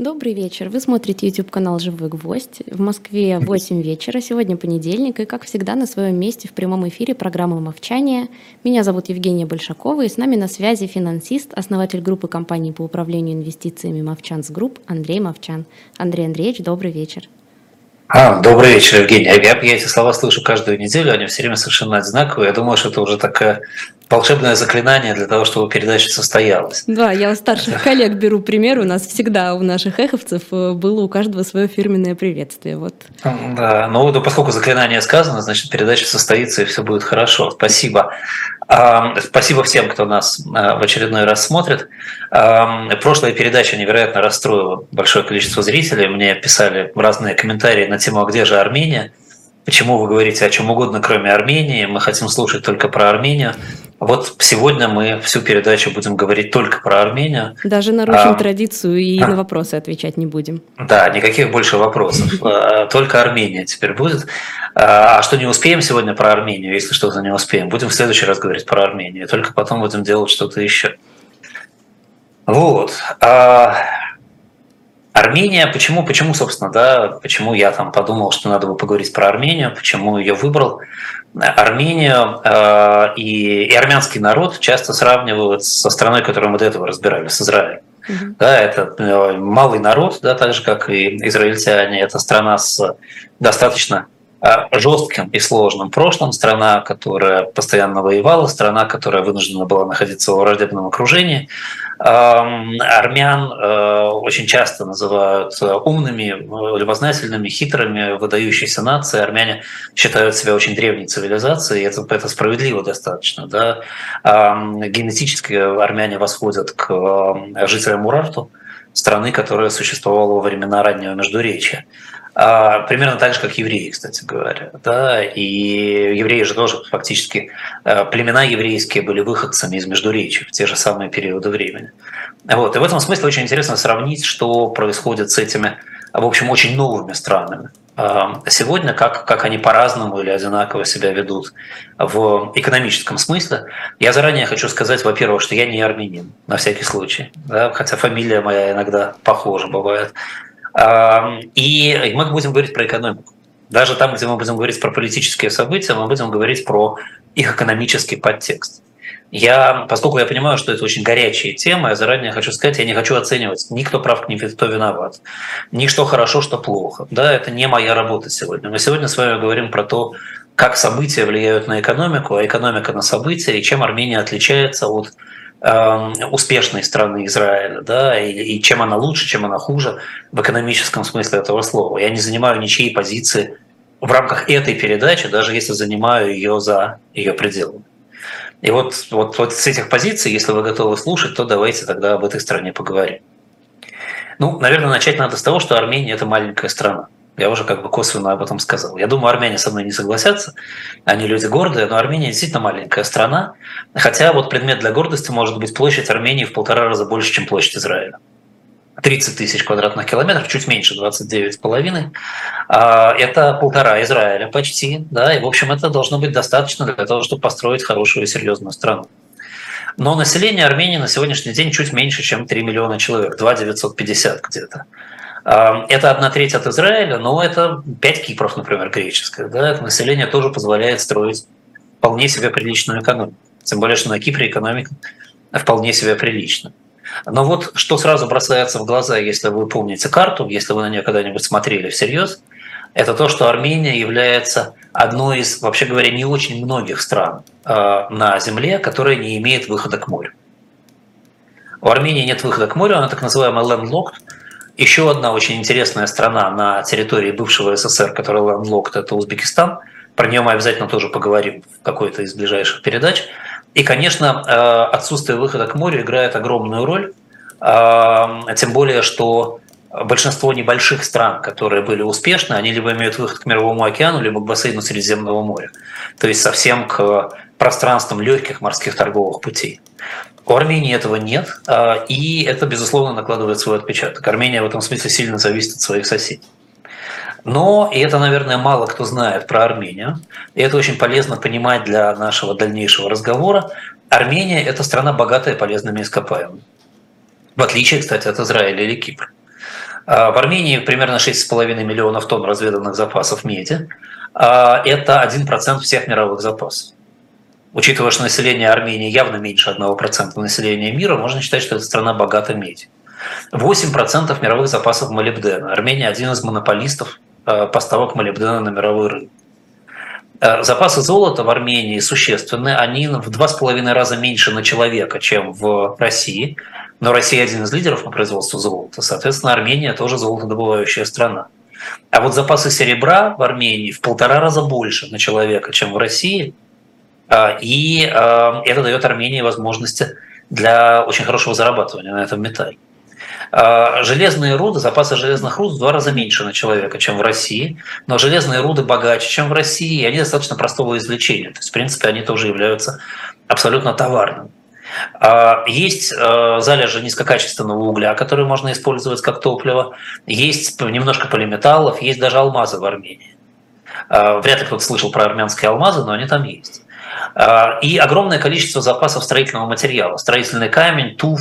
Добрый вечер. Вы смотрите YouTube-канал «Живой гвоздь». В Москве 8 вечера, сегодня понедельник, и, как всегда, на своем месте в прямом эфире программы «Мовчание». Меня зовут Евгения Большакова, и с нами на связи финансист, основатель группы компаний по управлению инвестициями «Movchan's Group» Андрей Мовчан. Андрей Андреевич, добрый вечер. А, добрый вечер, Евгения. Я, я эти слова слышу каждую неделю, они все время совершенно одинаковые. Я думаю, что это уже такая волшебное заклинание для того, чтобы передача состоялась. Да, я у старших коллег беру пример. У нас всегда у наших эховцев э, было у каждого свое фирменное приветствие. Вот. Да, ну, ну поскольку заклинание сказано, значит, передача состоится и все будет хорошо. Спасибо. Спасибо всем, кто нас э, в очередной раз смотрит. Прошлая передача невероятно расстроила большое количество зрителей. Мне писали разные комментарии на тему «А где же Армения?». Почему вы говорите о чем угодно, кроме Армении? Мы хотим слушать только про Армению. Вот сегодня мы всю передачу будем говорить только про Армению. Даже нарушим а, традицию и а, на вопросы отвечать не будем. Да, никаких больше вопросов. А, только Армения теперь будет. А, а что не успеем сегодня про Армению, если что-то не успеем, будем в следующий раз говорить про Армению. Только потом будем делать что-то еще. Вот. Армения, почему, почему, собственно, да, почему я там подумал, что надо бы поговорить про Армению, почему ее выбрал. Армению э, и, и армянский народ часто сравнивают со страной, которую мы до этого разбирали, с Израилем. Mm-hmm. Да, это э, малый народ, да, так же как и израильтяне. Это страна с достаточно Э, жестким и сложным прошлым, страна, которая постоянно воевала, страна, которая вынуждена была находиться в враждебном окружении. Армян э, очень часто называют умными, любознательными, хитрыми, выдающейся нацией. Армяне считают себя очень древней цивилизацией, и это, это справедливо достаточно. Да? Генетически армяне восходят к э, жителям Урарту, страны, которая существовала во времена раннего Междуречия. А, примерно так же, как евреи, кстати говоря. Да? И евреи же тоже фактически, э, племена еврейские были выходцами из Междуречия в те же самые периоды времени. Вот. И в этом смысле очень интересно сравнить, что происходит с этими, в общем, очень новыми странами. А, сегодня, как, как они по-разному или одинаково себя ведут в экономическом смысле. Я заранее хочу сказать, во-первых, что я не армянин, на всякий случай, да, хотя фамилия моя иногда похожа бывает. И мы будем говорить про экономику. Даже там, где мы будем говорить про политические события, мы будем говорить про их экономический подтекст. Я, поскольку я понимаю, что это очень горячие темы, я заранее хочу сказать, я не хочу оценивать ни кто прав, ни кто виноват, ни что хорошо, что плохо. Да, это не моя работа сегодня. Мы сегодня с вами говорим про то, как события влияют на экономику, а экономика на события, и чем Армения отличается от успешной страны Израиля, да, и, и чем она лучше, чем она хуже в экономическом смысле этого слова. Я не занимаю ничьей позиции в рамках этой передачи, даже если занимаю ее за ее пределами. И вот, вот, вот с этих позиций, если вы готовы слушать, то давайте тогда об этой стране поговорим. Ну, наверное, начать надо с того, что Армения – это маленькая страна. Я уже как бы косвенно об этом сказал. Я думаю, армяне со мной не согласятся. Они люди гордые, но Армения действительно маленькая страна. Хотя вот предмет для гордости может быть площадь Армении в полтора раза больше, чем площадь Израиля. 30 тысяч квадратных километров, чуть меньше, 29,5. А, это полтора Израиля почти. Да, и, в общем, это должно быть достаточно для того, чтобы построить хорошую и серьезную страну. Но население Армении на сегодняшний день чуть меньше, чем 3 миллиона человек, 2 950 где-то. Это одна треть от Израиля, но это пять Кипров, например, греческих. Да? Это население тоже позволяет строить вполне себе приличную экономику. Тем более, что на Кипре экономика вполне себе прилична. Но вот что сразу бросается в глаза, если вы помните карту, если вы на нее когда-нибудь смотрели всерьез, это то, что Армения является одной из, вообще говоря, не очень многих стран э, на Земле, которая не имеет выхода к морю. У Армении нет выхода к морю, она так называемая landlocked, еще одна очень интересная страна на территории бывшего СССР, которая ландлокт, это Узбекистан. Про нее мы обязательно тоже поговорим в какой-то из ближайших передач. И, конечно, э, отсутствие выхода к морю играет огромную роль, э, тем более, что большинство небольших стран, которые были успешны, они либо имеют выход к Мировому океану, либо к бассейну Средиземного моря. То есть совсем к пространствам легких морских торговых путей. У Армении этого нет, а, и это, безусловно, накладывает свой отпечаток. Армения в этом смысле сильно зависит от своих соседей. Но, и это, наверное, мало кто знает про Армению, и это очень полезно понимать для нашего дальнейшего разговора, Армения – это страна, богатая полезными ископаемыми. В отличие, кстати, от Израиля или Кипра. В Армении примерно 6,5 миллионов тонн разведанных запасов меди. Это 1% всех мировых запасов. Учитывая, что население Армении явно меньше 1% населения мира, можно считать, что эта страна богата медью. 8% мировых запасов молибдена. Армения один из монополистов поставок молибдена на мировой рынок. Э, запасы золота в Армении существенны, они в два с половиной раза меньше на человека, чем в России, но Россия один из лидеров по производству золота, соответственно, Армения тоже золотодобывающая страна. А вот запасы серебра в Армении в полтора раза больше на человека, чем в России, э, и э, это дает Армении возможности для очень хорошего зарабатывания на этом металле. А, железные руды, запасы железных руд в два раза меньше на человека, чем в России, но железные руды богаче, чем в России, и они достаточно простого извлечения. То есть, в принципе, они тоже являются абсолютно товарными. А, есть а, залежи низкокачественного угля, которые можно использовать как топливо. Есть немножко полиметаллов, есть даже алмазы в Армении. Вряд ли кто-то слышал про армянские алмазы, но они там есть. А, и огромное количество запасов строительного материала. Строительный камень, туф,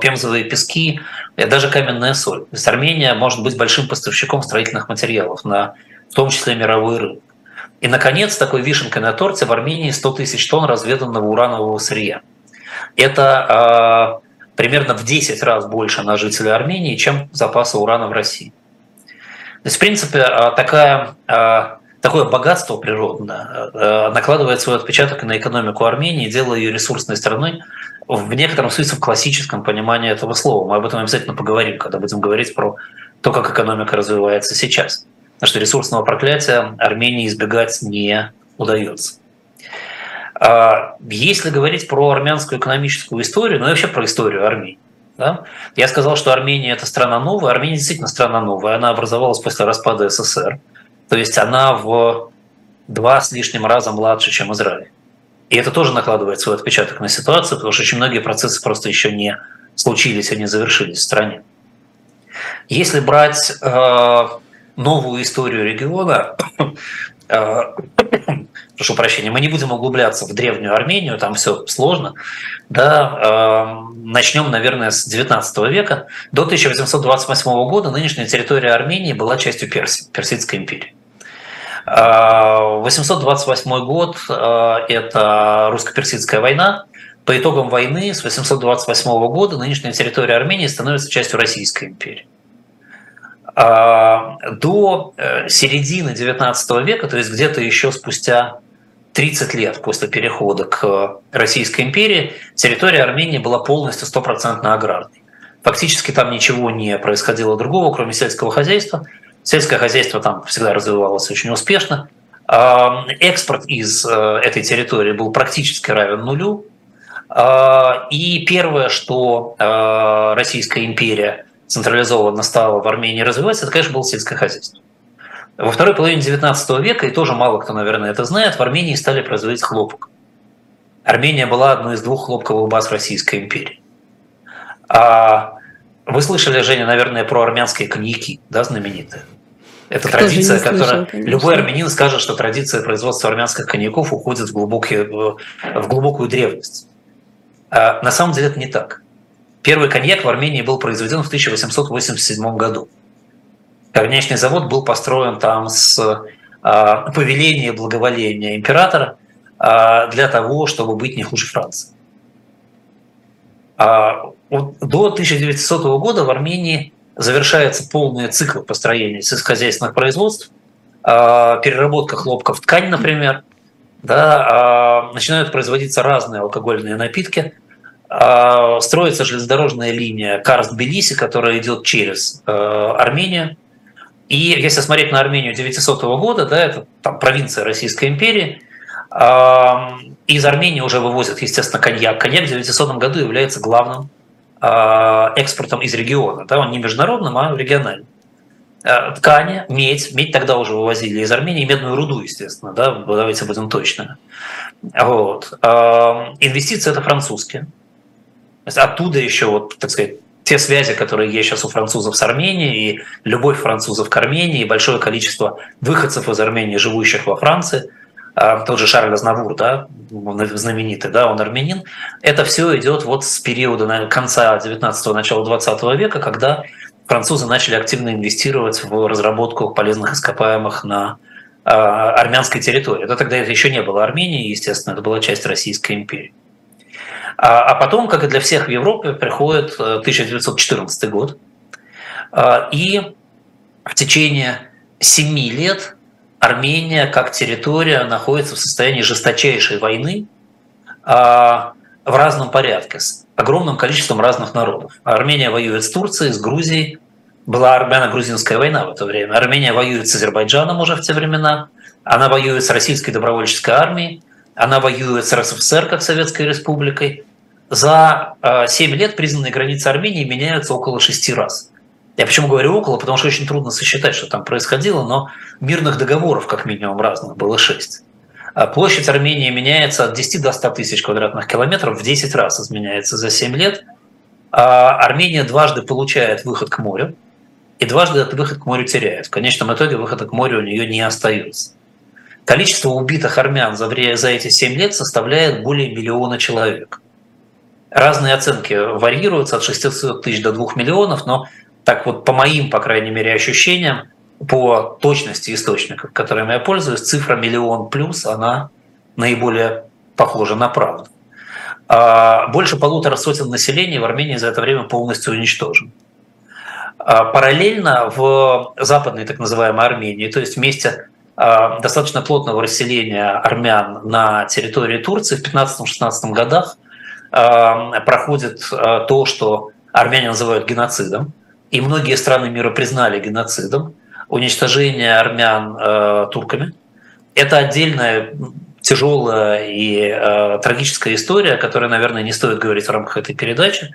пемзовые пески, даже каменная соль. То есть Армения может быть большим поставщиком строительных материалов, на, в том числе мировой рынок. И, наконец, такой вишенкой на торте в Армении 100 тысяч тонн разведанного уранового сырья. Это э, примерно в 10 раз больше на жителя Армении, чем запасы урана в России. То есть, в принципе, такая такое богатство природное э, накладывает свой отпечаток на экономику Армении, делая ее ресурсной страной в некотором смысле в классическом понимании этого слова. Мы об этом обязательно поговорим, когда будем говорить про то, как экономика развивается сейчас. Потому что ресурсного проклятия Армении избегать не удается. А если говорить про армянскую экономическую историю, ну и вообще про историю Армении, да? Я сказал, что Армения – это страна новая. Армения действительно страна новая. Она образовалась после распада СССР. То есть она в два с лишним раза младше, чем Израиль. И это тоже накладывает свой отпечаток на ситуацию, потому что очень многие процессы просто еще не случились, они завершились в стране. Если брать э, новую историю региона, э, прошу прощения, мы не будем углубляться в древнюю Армению, там все сложно. Да, э, начнем, наверное, с 19 века. До 1828 года нынешняя территория Армении была частью Персии, Персидской империи. 828 а, год а, – это русско-персидская война. По итогам войны с 828 года нынешняя территория Армении становится частью Российской империи. А, до э, середины XIX века, то есть где-то еще спустя 30 лет после перехода к Российской империи, территория Армении была полностью стопроцентно аграрной. Фактически там ничего не происходило другого, кроме сельского хозяйства – Сельское хозяйство там всегда развивалось очень успешно. Экспорт из э, этой территории был практически равен нулю. А, и первое, что э, Российская империя централизованно стала в Армении развиваться, это, конечно, было сельское хозяйство. Во второй половине XIX века, и тоже мало кто, наверное, это знает, в Армении стали производить хлопок. Армения была одной из двух хлопковых баз Российской империи. А вы слышали, Женя, наверное, про армянские коньяки, да, знаменитые? Это Кто традиция, которая конечно. любой армянин скажет, что традиция производства армянских коньяков уходит в, глубокие, в глубокую древность. А на самом деле это не так. Первый коньяк в Армении был произведен в 1887 году. Коньячный завод был построен там с а, повеления благоволения императора а, для того, чтобы быть не хуже Франции. А, до 1900 года в Армении завершается полный цикл построения сельскохозяйственных производств, а, переработка хлопка в ткань, например, да, а, начинают производиться разные алкогольные напитки, строится железнодорожная линия Карст-Белиси, которая идет через Армению. И если смотреть на Армению 900 года, да, это там провинция Российской империи, из Армении уже вывозят, естественно, коньяк. Коньяк в 900 году является главным а, экспортом из региона. Да, он не международным, а региональным. А, ткани, медь. Медь тогда уже вывозили из Армении, медную руду, естественно, да, давайте будем точными. Вот. Инвестиции – это французские. Оттуда еще, вот, так сказать, те связи, которые есть сейчас у французов с Арменией, и любовь французов к Армении, и большое количество выходцев из Армении, живущих во Франции – тот же Шарль Азнавур, да, знаменитый, да, он армянин, это все идет вот с периода наверное, конца 19-го, начала 20 века, когда французы начали активно инвестировать в разработку полезных ископаемых на армянской территории. Это тогда это еще не было Армении, естественно, это была часть Российской империи. А, а потом, как и для всех в Европе, приходит 1914 год, и в течение семи лет Армения как территория находится в состоянии жесточайшей войны а, в разном порядке, с огромным количеством разных народов. Армения воюет с Турцией, с Грузией. Была армяно-грузинская война в это время. Армения воюет с Азербайджаном уже в те времена. Она воюет с Российской добровольческой армией. Она воюет с РСФСР как Советской Республикой. За 7 а, лет признанные границы Армении меняются около шести раз. Я почему говорю около, потому что очень трудно сосчитать, что там происходило, но мирных договоров как минимум разных было шесть. А площадь Армении меняется от 10 до 100 тысяч квадратных километров, в 10 раз изменяется за 7 лет. А Армения дважды получает выход к морю, и дважды этот выход к морю теряет. В конечном итоге выхода к морю у нее не остается. Количество убитых армян за, за эти 7 лет составляет более миллиона человек. Разные оценки варьируются от 600 тысяч до 2 миллионов, но так вот по моим, по крайней мере, ощущениям, по точности источников, которыми я пользуюсь, цифра миллион плюс, она наиболее похожа на правду. А больше полутора сотен населения в Армении за это время полностью уничтожено. А параллельно в западной так называемой Армении, то есть вместе а, достаточно плотного расселения армян на территории Турции в 15-16 годах проходит то, что армяне называют геноцидом и многие страны мира признали геноцидом уничтожение армян э, турками. Это отдельная тяжелая и э, трагическая история, о которой, наверное, не стоит говорить в рамках этой передачи.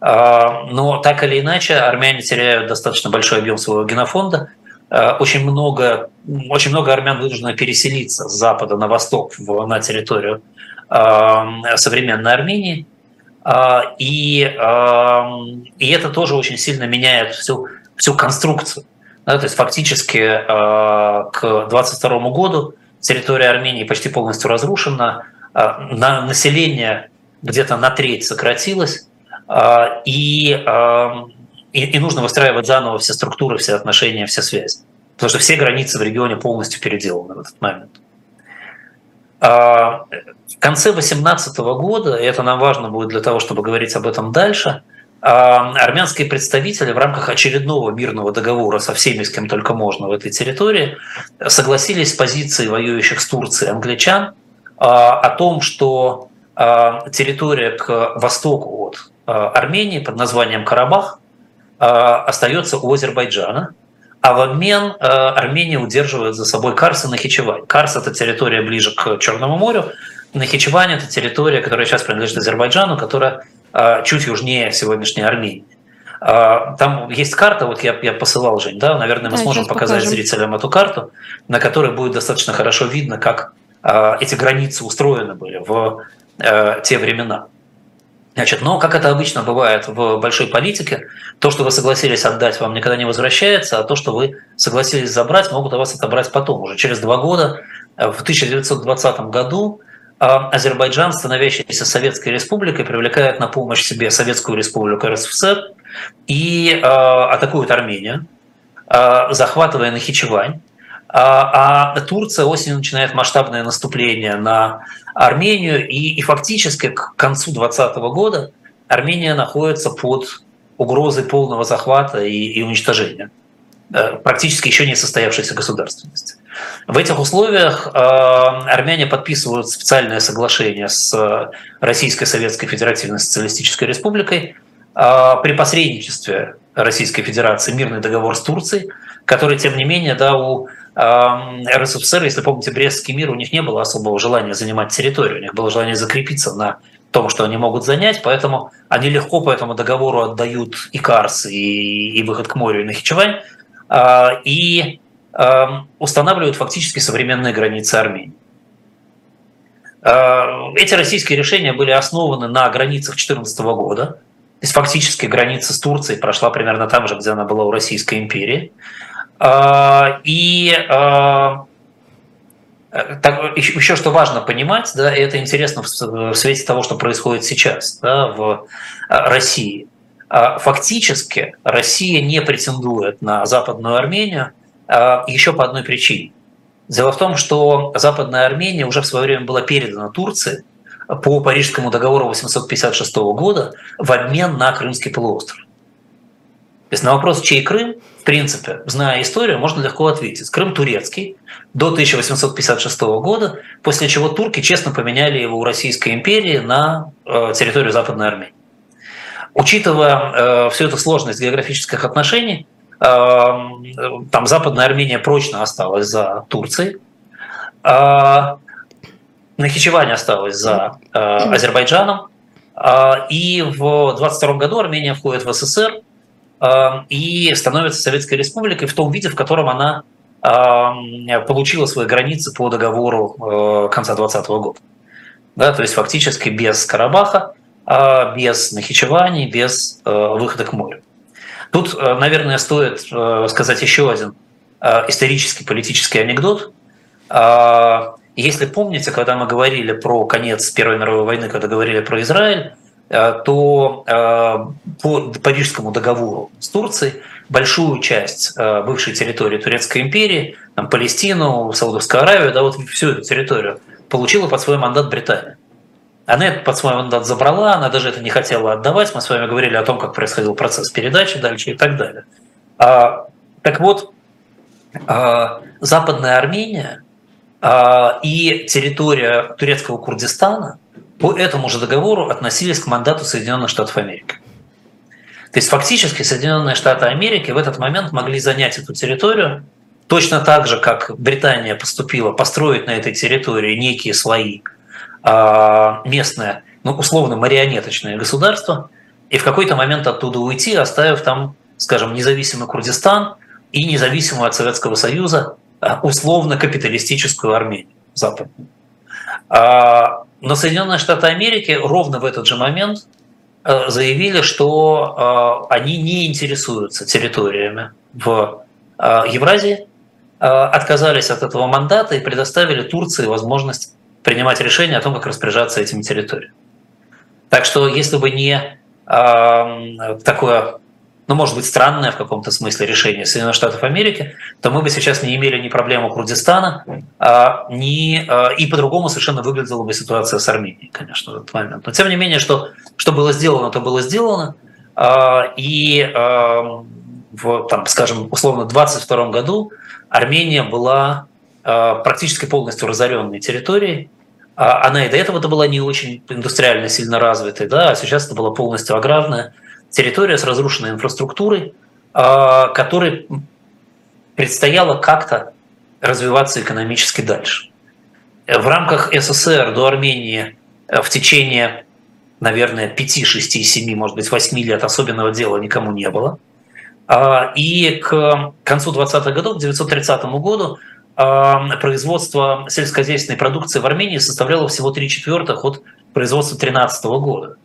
Э, но так или иначе, армяне теряют достаточно большой объем своего генофонда. Э, очень много, очень много армян вынуждено переселиться с запада на восток в, на территорию э, современной Армении. А, и, и это тоже очень сильно меняет всю, всю конструкцию. Да, то есть фактически а, к 22 году территория Армении почти полностью разрушена, а, на население где-то на треть сократилось, и, и, и нужно выстраивать заново все структуры, все отношения, все связи. Потому что все границы в регионе полностью переделаны в этот момент. В конце 2018 года, и это нам важно будет для того, чтобы говорить об этом дальше, армянские представители в рамках очередного мирного договора со всеми, с кем только можно в этой территории, согласились с позицией воюющих с Турцией англичан о том, что территория к востоку от Армении под названием Карабах остается у Азербайджана, а в обмен э, Армения удерживает за собой Карс и Нахичевань. Карс – это территория ближе к Черному морю, Нахичевань – это территория, которая сейчас принадлежит Азербайджану, которая э, чуть южнее сегодняшней Армении. Э, там есть карта, вот я, я посылал, Жень, да, наверное, мы да, сможем показать покажем. зрителям эту карту, на которой будет достаточно хорошо видно, как эти границы устроены были в те времена. Значит, но, как это обычно бывает в большой политике, то, что вы согласились отдать, вам никогда не возвращается, а то, что вы согласились забрать, могут у вас отобрать потом. Уже через два года, э, в 1920 году, э, Азербайджан, становящийся Советской Республикой, привлекает на помощь себе Советскую Республику РСФСР и э, атакует Армению, захватывая Нахичевань. А, а Турция осенью начинает масштабное наступление на Армению, и, и фактически к концу 2020 года Армения находится под угрозой полного захвата и, и уничтожения э, практически еще не состоявшейся государственности. В этих условиях э, армяне подписывают специальное соглашение с Российской Советской Федеративной Социалистической Республикой э, при посредничестве Российской Федерации мирный договор с Турцией, который, тем не менее, да, у РСФСР, если помните, Брестский мир, у них не было особого желания занимать территорию, у них было желание закрепиться на том, что они могут занять, поэтому они легко по этому договору отдают и Карс, и, и выход к морю, и Нахичевань, а, и устанавливают фактически современные границы Армении. А, эти российские решения были основаны на границах 2014 года, то есть фактически граница с Турцией прошла примерно там же, где она была у Российской империи. А, и а, так, еще что важно понимать, да, и это интересно в свете того, что происходит сейчас да, в а, России. фактически Россия не претендует на Западную Армению еще по одной причине. Дело в том, что Западная Армения уже в свое время была передана Турции по Парижскому договору 856 года в обмен на Крымский полуостров. То есть на вопрос, чей Крым, в принципе, зная историю, можно легко ответить. Крым турецкий до 1856 года, после чего турки честно поменяли его у Российской империи на э, территорию Западной Армении. Учитывая э, всю эту сложность географических отношений, э, там Западная Армения прочно осталась за Турцией, Нахичевань осталась за Азербайджаном, и в 22 году Армения входит в СССР, и становится Советской Республикой в том виде, в котором она эм, получила свои границы по договору э, конца 2020 года. Да, то есть фактически без Карабаха, а без Нахичевани, без э, выхода к морю. Тут, э, наверное, стоит сказать еще один исторический политический анекдот. Если помните, когда мы говорили про конец Первой мировой войны, когда говорили про Израиль, то э, по Парижскому договору с Турцией большую часть э, бывшей территории Турецкой империи, там, Палестину, Саудовскую Аравию, да, вот всю эту территорию получила под свой мандат Британия. Она это под свой мандат забрала, она даже это не хотела отдавать. Мы с вами говорили о том, как происходил процесс передачи дальше и так далее. А, так вот, а, Западная Армения а, и территория турецкого Курдистана – по этому же договору относились к мандату Соединенных Штатов Америки. То есть фактически Соединенные Штаты Америки в этот момент могли занять эту территорию точно так же, как Британия поступила, построить на этой территории некие свои а, местные, ну, условно, марионеточные государства, и в какой-то момент оттуда уйти, оставив там, скажем, независимый Курдистан и независимую от Советского Союза а, условно-капиталистическую Армению западную. А, но Соединенные Штаты Америки ровно в этот же момент э, заявили, что э, они не интересуются территориями в э, Евразии, отказались от этого мандата и предоставили Турции возможность принимать решение о том, как распоряжаться этими территориями. Так что если бы не такое ну, может быть, странное в каком-то смысле решение Соединенных Штатов Америки, то мы бы сейчас не имели ни проблему Курдистана, а, ни, а, и по-другому совершенно выглядела бы ситуация с Арменией, конечно, в этот момент. Но тем не менее, что, что было сделано, то было сделано. А, и а, в, там, скажем, условно, 22 году Армения была а, практически полностью разоренной территорией, а она и до этого-то была не очень индустриально сильно развитой, да, а сейчас это была полностью аграрная территория с разрушенной инфраструктурой, а, которой предстояло как-то развиваться экономически дальше. В рамках СССР до Армении э, в течение, наверное, 5, 6, 7, может быть, 8 лет особенного дела никому не было. А, и к концу 20-х годов, к 1930 году, а, производство сельскохозяйственной продукции в Армении составляло всего 3 четвертых от производства 2013 года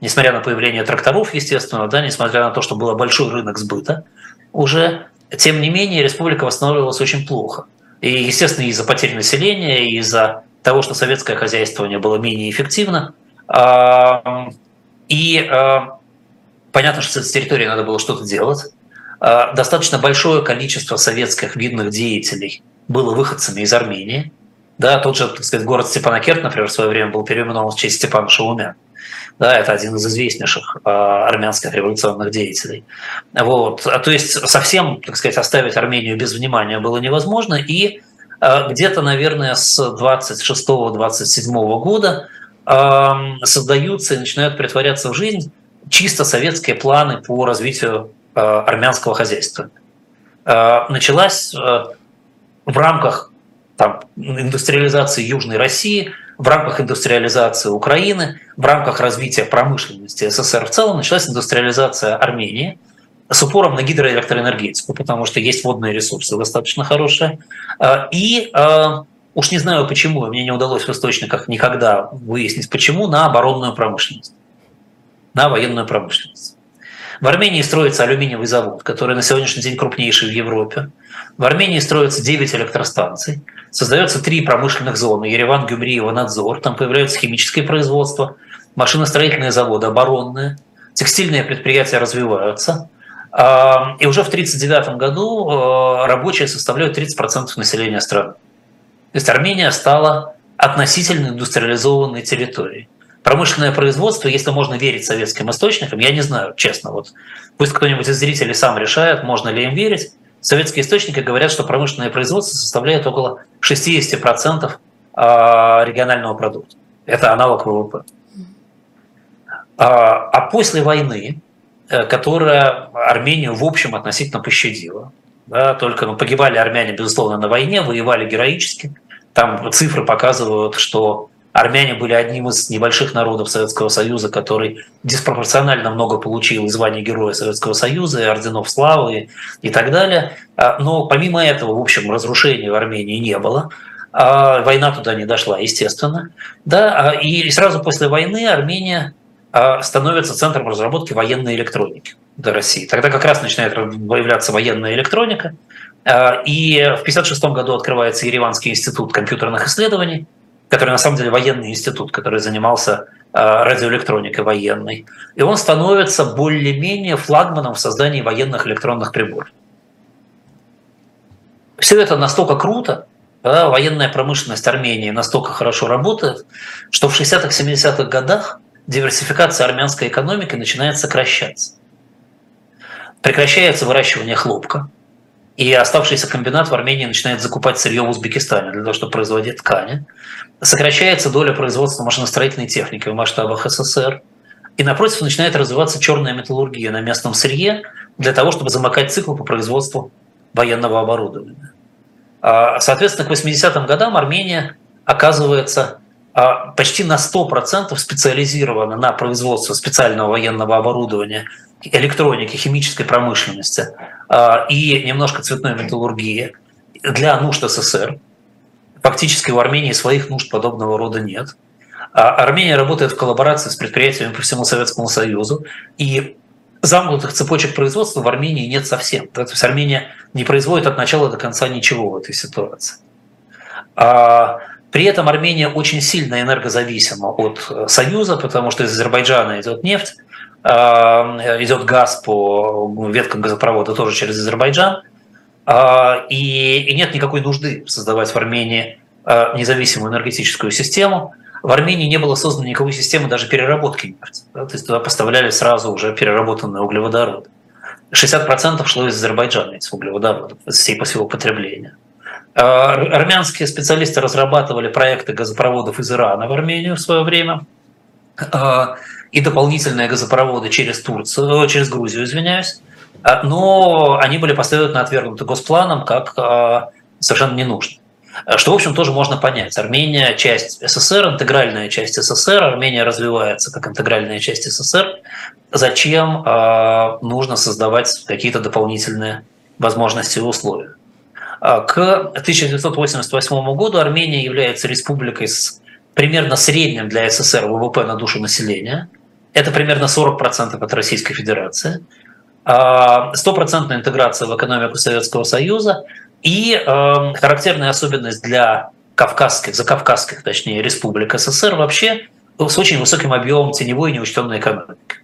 несмотря на появление тракторов, естественно, да, несмотря на то, что был большой рынок сбыта, уже, тем не менее, республика восстанавливалась очень плохо. И, естественно, из-за потерь населения, из-за того, что советское хозяйствование было менее эффективно. А, и а, понятно, что с этой территорией надо было что-то делать. А, достаточно большое количество советских видных деятелей было выходцами из Армении. Да, тот же, так сказать, город Степанакерт, например, в свое время был переименован в честь Степана Шаумяна. Да, это один из известнейших э, армянских революционных деятелей. Вот. А то есть совсем, так сказать, оставить Армению без внимания было невозможно. И э, где-то, наверное, с 26-27 года создаются и начинают притворяться в жизнь чисто советские планы по развитию армянского хозяйства. Началась в рамках там, индустриализации Южной России – в рамках индустриализации Украины, в рамках развития промышленности СССР в целом началась индустриализация Армении с упором на гидроэлектроэнергетику, потому что есть водные ресурсы достаточно хорошие. А, и а, уж не знаю почему, мне не удалось в источниках никогда выяснить, почему, на оборонную промышленность, на военную промышленность. В Армении строится алюминиевый завод, который на сегодняшний день крупнейший в Европе. В Армении строится 9 электростанций. Создается три промышленных зоны – Ереван, Гюмри и. Там появляются химическое производство, машиностроительные заводы, оборонные. текстильные предприятия развиваются, а, и уже в 1939 году а, рабочие составляют 30% населения страны. То есть Армения стала относительно индустриализованной территорией. Промышленное производство, если можно верить советским источникам, я не знаю, честно, вот пусть кто-нибудь из зрителей сам решает, можно ли им верить. Советские источники говорят, что промышленное производство составляет около 60% а, регионального продукта. Это аналог ВВП. А после войны Э, которая Армению в общем относительно пощадила. Да, только ну, погибали армяне, безусловно, на войне, воевали героически. Там цифры показывают, что армяне были одним из небольших народов Советского Союза, который диспропорционально много получил и звания Героя Советского Союза, и орденов славы и так далее. А, но помимо этого, в общем, разрушений в Армении не было. А война туда не дошла, естественно. Да, и сразу после войны Армения а становится центром разработки военной электроники для России. Тогда как раз начинает появляться военная электроника. А, и в 1956 году открывается Ереванский институт компьютерных исследований, который на самом деле военный институт, который занимался а, радиоэлектроникой военной. И он становится более-менее флагманом в создании военных электронных приборов. Все это настолько круто, да, военная промышленность Армении настолько хорошо работает, что в 60-х, 70-х годах диверсификация армянской экономики начинает сокращаться. Прекращается выращивание хлопка, и оставшийся комбинат в Армении начинает закупать сырье в Узбекистане для того, чтобы производить ткани. Сокращается доля производства машиностроительной техники в масштабах СССР. И напротив начинает развиваться черная металлургия на местном сырье для того, чтобы замыкать цикл по производству военного оборудования. А, соответственно, к 80-м годам Армения оказывается а, почти на 100% специализирована на производство специального военного оборудования, электроники, химической промышленности а, и немножко цветной металлургии для нужд СССР. Фактически у Армении своих нужд подобного рода нет. А Армения работает в коллаборации с предприятиями по всему Советскому Союзу, и замкнутых цепочек производства в Армении нет совсем. То есть Армения не производит от начала до конца ничего в этой ситуации. При этом Армения очень сильно энергозависима от э, Союза, потому что из Азербайджана идет нефть, идет газ по веткам газопровода тоже через Азербайджан, а, и нет никакой нужды создавать в Армении э, независимую энергетическую систему. В Армении не было создано никакой системы даже переработки нефти. То есть туда поставляли сразу уже переработанные углеводороды. 60% шло из Азербайджана, из углеводородов, из всей всего потребления. А, армянские специалисты разрабатывали проекты газопроводов из Ирана в Армению в свое время и дополнительные газопроводы через Турцию, э, через Грузию, извиняюсь. А, но они были последовательно отвергнуты госпланом как совершенно не нужно. Что, в общем, тоже можно понять. Армения – часть СССР, интегральная часть СССР. Армения развивается как интегральная часть СССР. Зачем нужно создавать какие-то дополнительные возможности и условия? А, к 1988 году Армения является республикой с примерно средним для СССР ВВП на душу населения. Это примерно 40% от Российской Федерации. А, стопроцентная интеграция в экономику Советского Союза и эм, характерная особенность для кавказских, закавказских, точнее, республик СССР вообще с очень высоким объемом теневой и неучтенной экономики.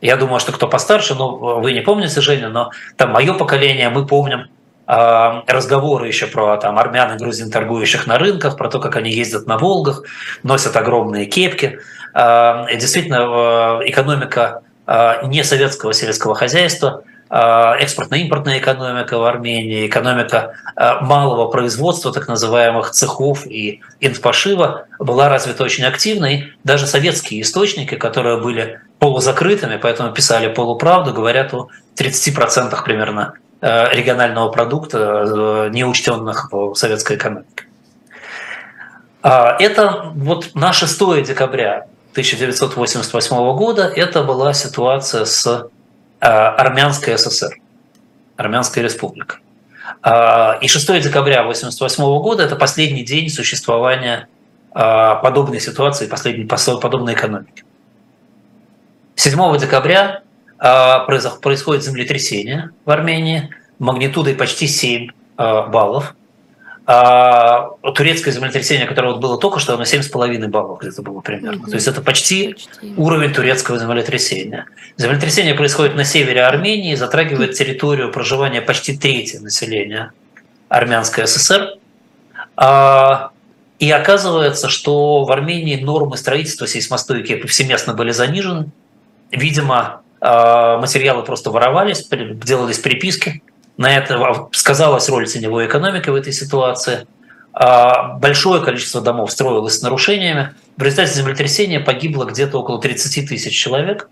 Я думаю, что кто постарше, ну, вы не помните, Женя, но там мое поколение, мы помним разговоры еще про там, армян и грузин, торгующих на рынках, про то, как они ездят на Волгах, носят огромные кепки. А, и действительно, экономика а, не советского сельского хозяйства, экспортно-импортная экономика в Армении, экономика малого производства, так называемых цехов и инфпошива была развита очень активно. И даже советские источники, которые были полузакрытыми, поэтому писали полуправду, говорят о 30% примерно регионального продукта, э, не учтенных в советской экономике. А, это вот на 6 декабря 1988 года это была ситуация с э, Армянской ССР, Армянской республикой. А, и 6 декабря 1988 года это последний день существования подобной ситуации, последней подобной экономики. 7 декабря а, происходит землетрясение в Армении магнитудой почти 7 а, баллов. А турецкое землетрясение, которое вот было только что, оно 7,5 баллов где-то было примерно. Угу. То есть это почти, почти уровень турецкого землетрясения. Землетрясение происходит на севере Армении, затрагивает территорию проживания почти трети населения Армянской ССР. А, и оказывается, что в Армении нормы строительства сейсмостойки повсеместно были занижены. Видимо, а, материалы просто воровались, делались приписки на это сказалась роль теневой экономики в этой ситуации. А, большое количество домов строилось с нарушениями. В результате землетрясения погибло где-то около 30 тысяч человек.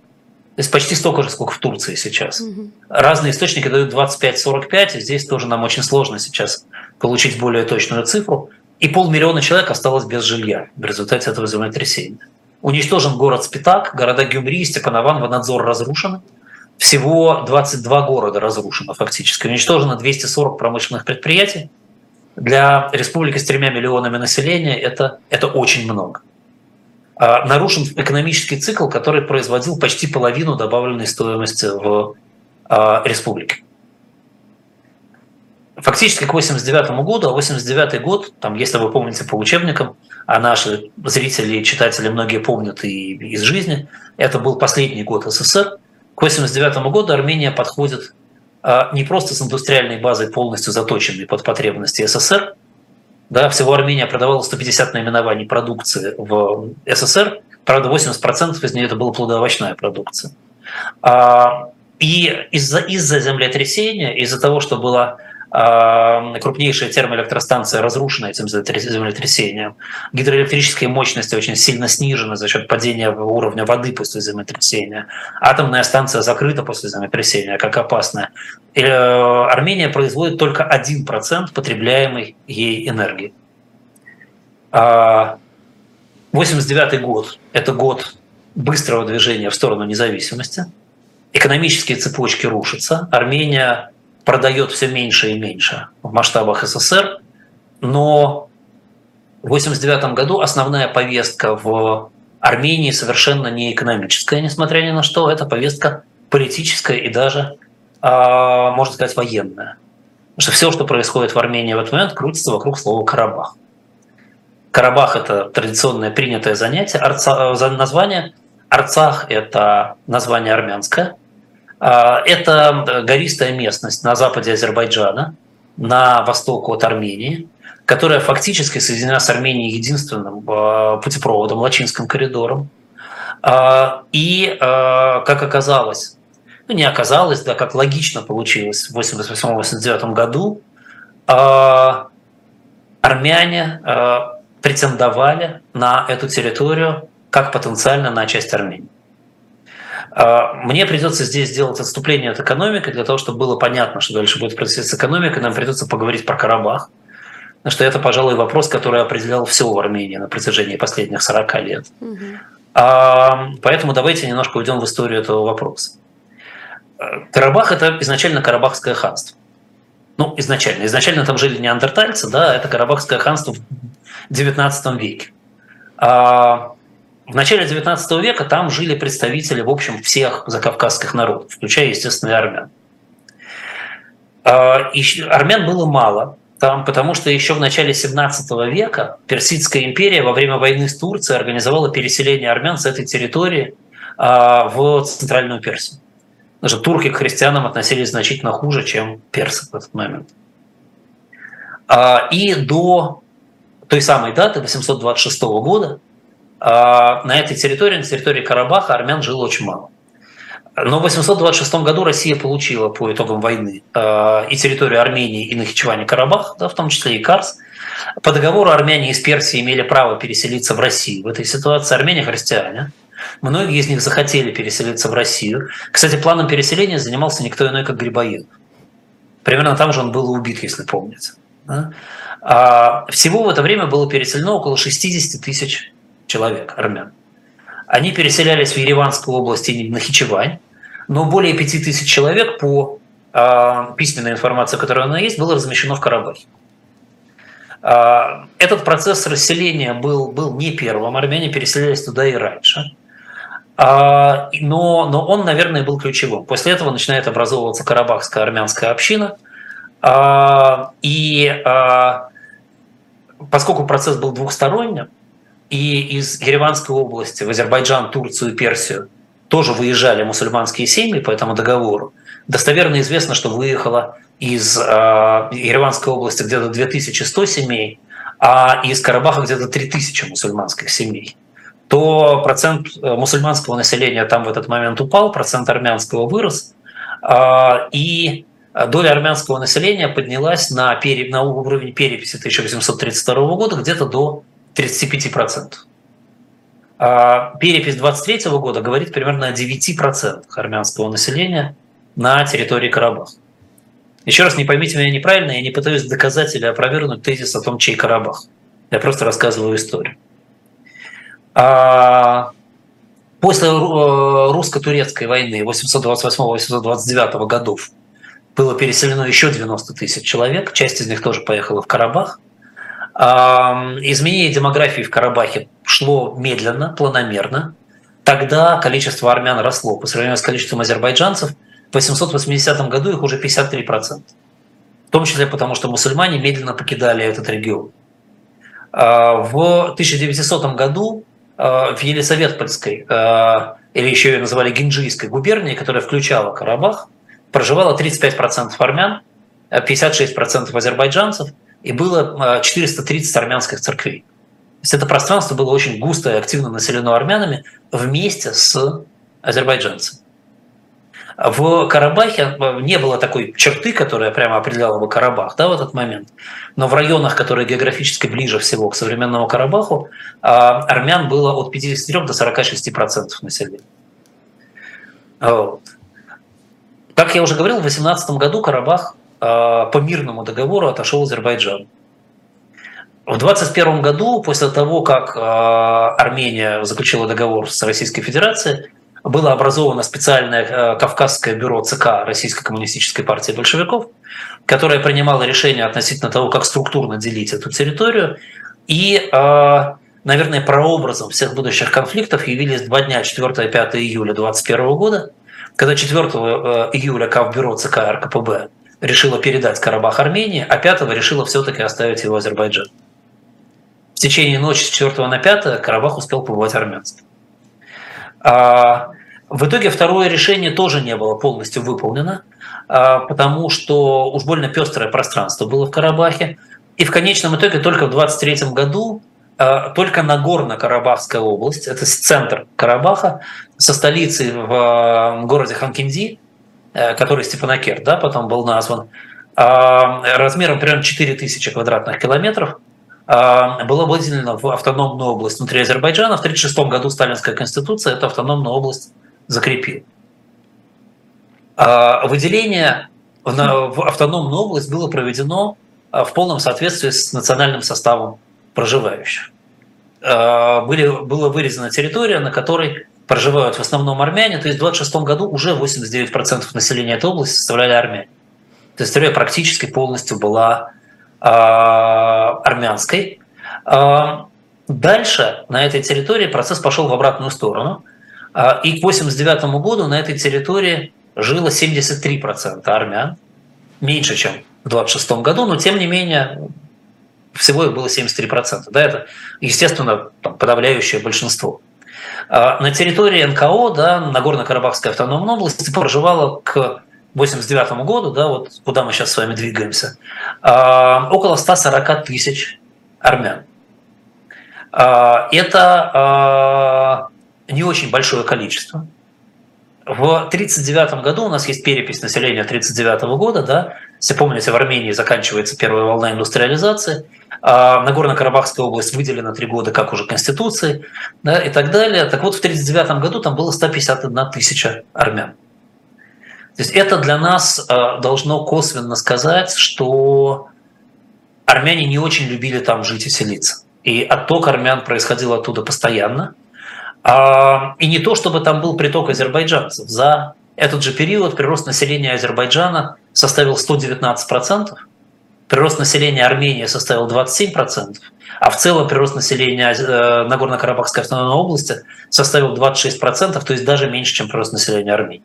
То есть почти столько же, сколько в Турции сейчас. Угу. Разные источники дают 25-45, и здесь тоже нам очень сложно сейчас получить более точную цифру. И полмиллиона человек осталось без жилья в результате этого землетрясения. Уничтожен город Спитак, города Гюмри и Степанован, Ванадзор разрушены. Всего 22 города разрушено фактически. Уничтожено 240 промышленных предприятий. Для республики с тремя миллионами населения это, это очень много. А, нарушен экономический цикл, который производил почти половину добавленной стоимости в а, республике. Фактически к 89 году, а 89 год, там, если вы помните по учебникам, а наши зрители и читатели многие помнят и из жизни, это был последний год СССР, к 1989 году Армения подходит а, не просто с индустриальной базой, полностью заточенной под потребности СССР. Да, всего Армения продавала 150 наименований продукции в СССР, правда, 80% из нее это была плодоовощная продукция. А, и из-за из землетрясения, из-за того, что была крупнейшая термоэлектростанция разрушена этим землетрясением. Гидроэлектрические мощности очень сильно снижены за счет падения уровня воды после землетрясения. Атомная станция закрыта после землетрясения, как опасная. И э, Армения производит только 1% потребляемой ей энергии. 89 а, год – это год быстрого движения в сторону независимости. Экономические цепочки рушатся. Армения продает все меньше и меньше в масштабах СССР, но в 1989 году основная повестка в Армении совершенно не экономическая, несмотря ни на что, это повестка политическая и даже, а, можно сказать, военная. Потому что все, что происходит в Армении в этот момент, крутится вокруг слова «Карабах». Карабах – это традиционное принятое занятие, Арца, э, название. Арцах – это название армянское, это гористая местность на западе Азербайджана, на восток от Армении, которая фактически соединена с Арменией единственным а, путепроводом, Лачинским коридором. А, и, как оказалось, ну не оказалось, да, как логично получилось в 1988-1989 году, армяне претендовали на эту территорию как потенциально на часть Армении. А, мне придется здесь сделать отступление от экономики для того, чтобы было понятно, что дальше будет происходить с экономикой. Нам придется поговорить про Карабах. Потому что это, пожалуй, вопрос, который определял все в Армении на протяжении последних 40 лет. Угу. Поэтому давайте немножко уйдем в историю этого вопроса. А, Карабах – это изначально Карабахское ханство. Ну, изначально. Изначально там жили неандертальцы, да, это Карабахское ханство в XIX веке. В начале XIX века там жили представители, в общем, всех закавказских народов, включая, естественно, и армян. А, и армян было мало, там, потому что еще в начале 17 века Персидская империя во время войны с Турцией организовала переселение армян с этой территории а, в Центральную Персию. Даже турки к христианам относились значительно хуже, чем персы в этот момент. А, и до той самой даты, 826 года, на этой территории, на территории Карабаха, армян жило очень мало. Но в 826 году Россия получила по итогам войны а, и территорию Армении, и Нахичевани Карабах, да, в том числе и Карс. По договору армяне из Персии имели право переселиться в Россию. В этой ситуации армяне христиане. Многие из них захотели переселиться в Россию. Кстати, планом переселения занимался никто иной, как Грибоедов. Примерно там же он был убит, если помните. Да? А всего в это время было переселено около 60 тысяч человек, армян. Они переселялись в Ереванскую область и Нахичевань, но более 5000 человек по э, письменной информации, которая у нас есть, было размещено в Карабахе. Э, этот процесс расселения был, был не первым, армяне переселялись туда и раньше. Э, но, но он, наверное, был ключевым. После этого начинает образовываться карабахская армянская община. Э, и поскольку процесс был двухсторонним, и из Ереванской области в Азербайджан, Турцию Персию тоже выезжали мусульманские семьи по этому договору, достоверно известно, что выехало из э, Ереванской области где-то 2100 семей, а из Карабаха где-то 3000 мусульманских семей. То процент э, мусульманского населения там в этот момент упал, процент армянского вырос, а, и доля армянского населения поднялась на, пере, на уровень переписи 1832 года где-то до 35%. А перепись 23 года говорит примерно о 9% армянского населения на территории Карабаха. Еще раз, не поймите меня неправильно, я не пытаюсь доказать или опровергнуть тезис о том, чей Карабах. Я просто рассказываю историю. А, после э, русско-турецкой войны 828-829 годов было переселено еще 90 тысяч человек, часть из них тоже поехала в Карабах. А, изменение демографии в Карабахе шло медленно, планомерно. Тогда количество армян росло по сравнению с количеством азербайджанцев. В 880 году их уже 53%. В том числе потому, что мусульмане медленно покидали этот регион. А, в 1900 году Э, в Елисаветпольской, э, или еще ее называли Гинджийской губернии, которая включала Карабах, проживало 35% армян, 56% азербайджанцев, и было 430 э, армянских церквей. То есть это пространство было очень густо и активно населено армянами вместе с азербайджанцами. В Карабахе э, не было такой черты, которая прямо определяла бы Карабах да, в этот момент. Но в районах, которые географически ближе всего к современному Карабаху, а, армян было от 53 до 46 процентов населения. Вот. Как я уже говорил, в 18 году Карабах а, по мирному договору отошел Азербайджан. В 21 году, после того, как а, Армения заключила договор с Российской Федерацией, было образовано специальное э, Кавказское бюро ЦК Российской коммунистической партии большевиков, которое принимало решение относительно того, как структурно делить эту территорию. И, э, наверное, прообразом всех будущих конфликтов явились два дня, 4 и 5 июля 2021 года, когда 4 э, июля Кавбюро ЦК РКПБ решило передать Карабах Армении, а 5 решило все-таки оставить его Азербайджан. В течение ночи с 4 на 5 Карабах успел побывать армянством. А, в итоге второе решение тоже не было полностью выполнено, а, потому что уж больно пестрое пространство было в Карабахе. И в конечном итоге только в 23 году а, только Нагорно-Карабахская область, это центр Карабаха, со столицей в городе Ханкинди, э, который Степанакер да, потом был назван, размером примерно 4000 квадратных километров – а, была выделена в автономную область внутри Азербайджана. В 1936 году Сталинская конституция эту автономную область закрепила. А, выделение в автономную область было проведено а, в полном соответствии с национальным составом проживающих. Были, была вырезана территория, на которой проживают в основном армяне, то есть в 1926 году уже 89% населения этой области составляли армяне. То есть территория практически полностью была а, армянской. А, дальше на этой территории процесс пошел в обратную сторону. А, и к 1989 году на этой территории жило 73% армян, меньше, чем в 1926 году, но тем не менее всего их было 73%. Да, это, естественно, там, подавляющее большинство. На территории НКО, да, Нагорно-Карабахской автономной области, проживало к 89 году, да, вот куда мы сейчас с вами двигаемся, а, около 140 тысяч армян. А, это а, не очень большое количество. В 1939 году у нас есть перепись населения 1939 года, да, если помните, в Армении заканчивается первая волна индустриализации, а Нагорно-Карабахская область выделена три года как уже Конституцией да, и так далее. Так вот, в 1939 году там было 151 тысяча армян. То есть это для нас э, должно косвенно сказать, что армяне не очень любили там жить и селиться. И отток армян происходил оттуда постоянно. А, и не то, чтобы там был приток азербайджанцев. За этот же период прирост населения Азербайджана составил 119%, прирост населения Армении составил 27%, а в целом прирост населения э, Нагорно-Карабахской автономной области составил 26%, то есть даже меньше, чем прирост населения Армении.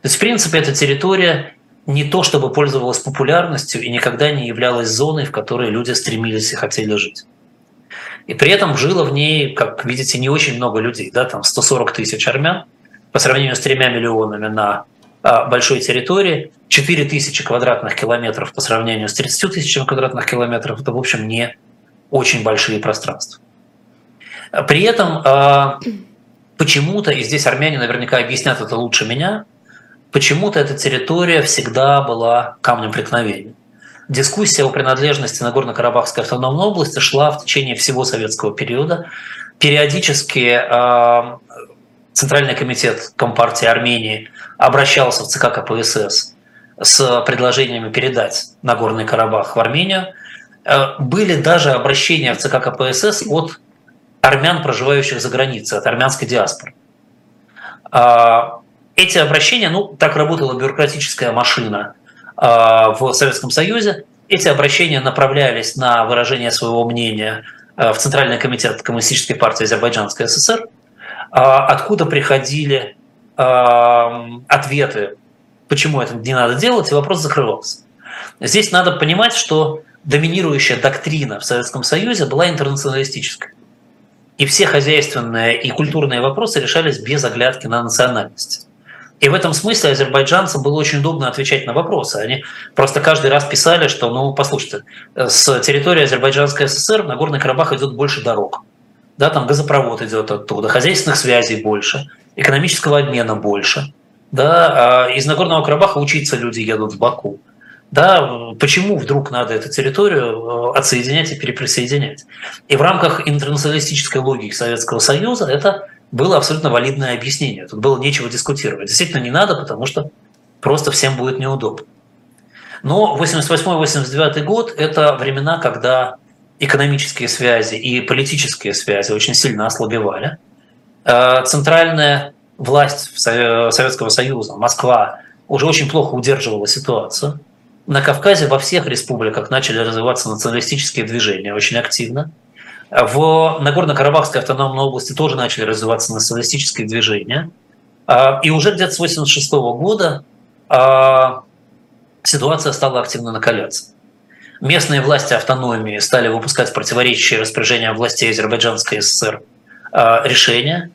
То есть, в принципе, эта территория не то чтобы пользовалась популярностью и никогда не являлась зоной, в которой люди стремились и хотели жить. И при этом жило в ней, как видите, не очень много людей, да, там 140 тысяч армян по сравнению с тремя миллионами на а, большой территории, 4 тысячи квадратных километров по сравнению с 30 тысячами квадратных километров, это, в общем, не очень большие пространства. При этом а, почему-то, и здесь армяне наверняка объяснят это лучше меня, почему-то эта территория всегда была камнем преткновения. Дискуссия о принадлежности Нагорно-Карабахской автономной области шла в течение всего советского периода. Периодически э, Центральный комитет Компартии Армении обращался в ЦК КПСС с предложениями передать Нагорный Карабах в Армению. Э, были даже обращения в ЦК КПСС от армян, проживающих за границей, от армянской диаспоры. А, эти обращения, ну, так работала бюрократическая машина а, в Советском Союзе. Эти обращения направлялись на выражение своего мнения в Центральный комитет Коммунистической партии Азербайджанской ССР, откуда приходили ответы, почему это не надо делать, и вопрос закрывался. Здесь надо понимать, что доминирующая доктрина в Советском Союзе была интернационалистической. И все хозяйственные и культурные вопросы решались без оглядки на национальность. И в этом смысле азербайджанцам было очень удобно отвечать на вопросы. Они просто каждый раз писали, что, ну, послушайте, с территории Азербайджанской ССР на Горный Карабах идет больше дорог. Да, там газопровод идет оттуда, хозяйственных связей больше, экономического обмена больше. Да, а из Нагорного Карабаха учиться люди едут в Баку. Да, почему вдруг надо эту территорию э, отсоединять и переприсоединять? И в рамках интернационалистической логики Советского Союза это было абсолютно валидное объяснение. Тут было нечего дискутировать. Действительно не надо, потому что просто всем будет неудобно. Но 88-89 год – это времена, когда экономические связи и политические связи очень сильно ослабевали. Э, центральная власть Советского Союза, Москва, уже очень плохо удерживала ситуацию. На Кавказе во всех республиках начали развиваться националистические движения очень активно – в Нагорно-Карабахской автономной области тоже начали развиваться националистические движения. А, и уже где-то с 1986 года а, ситуация стала активно накаляться. Местные власти автономии стали выпускать противоречащие распоряжения властей Азербайджанской ССР а, решения.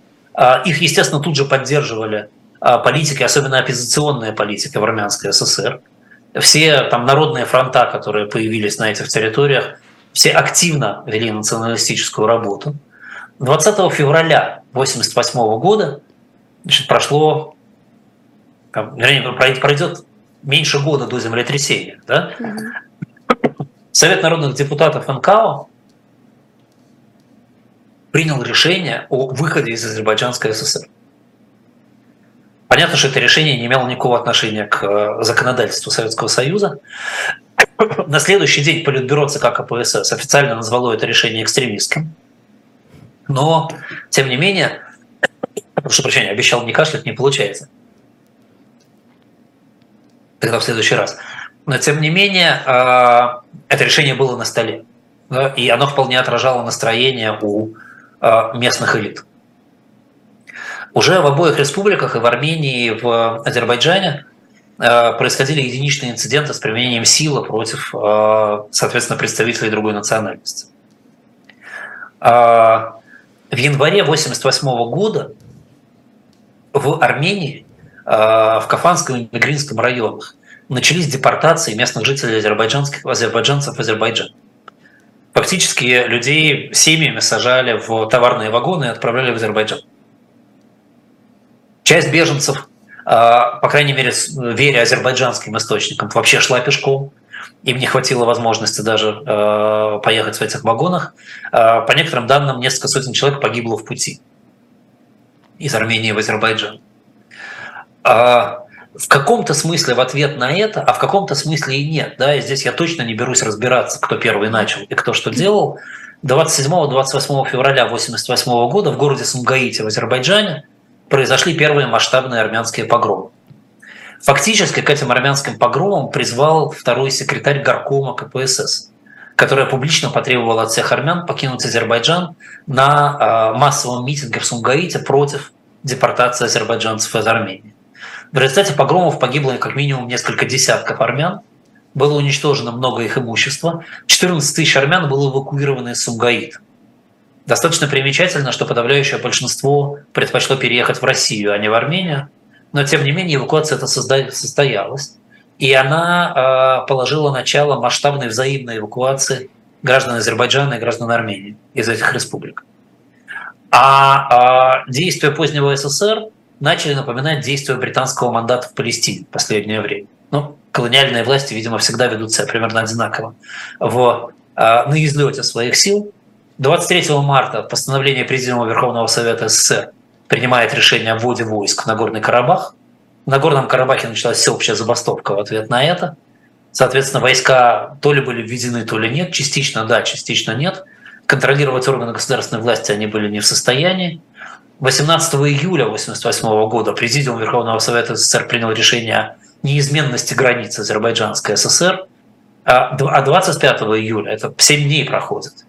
Их, естественно, тут же поддерживали политики, особенно оппозиционные политики в Армянской ССР. Все там народные фронта, которые появились на этих территориях, все активно вели националистическую работу. 20 февраля 1988 года значит, прошло, вернее, пройдет меньше года до землетрясения. Да? Совет народных депутатов НКО принял решение о выходе из Азербайджанской ССР. Понятно, что это решение не имело никакого отношения к э, законодательству Советского Союза. На следующий день Политбюро ЦК КПСС официально назвало это решение экстремистским. Но, тем не менее, прошу прощения, обещал не кашлять, не получается. Тогда в следующий раз. Но, тем не менее, а, это решение было на столе. И оно вполне отражало настроение у местных элит. Уже в обоих республиках, и в Армении, и в Азербайджане – Э, происходили единичные инциденты с применением силы против, э, соответственно, представителей другой национальности. В январе 1988 года в Армении, э, в Кафанском и Мигринском районах начались депортации местных жителей азербайджанских, азербайджанцев в Азербайджан. Фактически людей семьями сажали в товарные вагоны и отправляли в Азербайджан. Часть беженцев а, по крайней мере, веря азербайджанским источникам, вообще шла пешком. Им не хватило возможности даже а, поехать в этих вагонах. А, по некоторым данным, несколько сотен человек погибло в пути из Армении в Азербайджан. В каком-то смысле в ответ на это, а в каком-то смысле и нет. Да? И здесь я точно не берусь разбираться, кто первый начал и кто что делал. 27-28 февраля 1988 года в городе Сумгаите в Азербайджане – произошли первые масштабные армянские погромы. Фактически к этим армянским погромам призвал второй секретарь горкома КПСС, который публично потребовал от всех армян покинуть Азербайджан на а, массовом митинге в Сумгаите против депортации азербайджанцев из Армении. В результате погромов погибло как минимум несколько десятков армян, было уничтожено много их имущества, 14 тысяч армян было эвакуировано из Сумгаит. Достаточно примечательно, что подавляющее большинство предпочло переехать в Россию, а не в Армению, но тем не менее эвакуация эта состоялась, и она э, положила начало масштабной взаимной эвакуации граждан Азербайджана и граждан Армении из этих республик. А, а действия позднего СССР начали напоминать действия британского мандата в Палестине в последнее время. Ну, колониальные власти, видимо, всегда ведут себя примерно одинаково. В, а, на излете своих сил 23 марта постановление Президиума Верховного Совета СССР принимает решение о вводе войск в Нагорный Карабах. В Нагорном Карабахе началась всеобщая забастовка в ответ на это. Соответственно, войска то ли были введены, то ли нет. Частично да, частично нет – контролировать органы государственной власти они были не в состоянии. 18 июля 1988 года Президиум Верховного Совета СССР принял решение неизменности границ Азербайджанской ССР, а 25 а июля, это 7 дней проходит,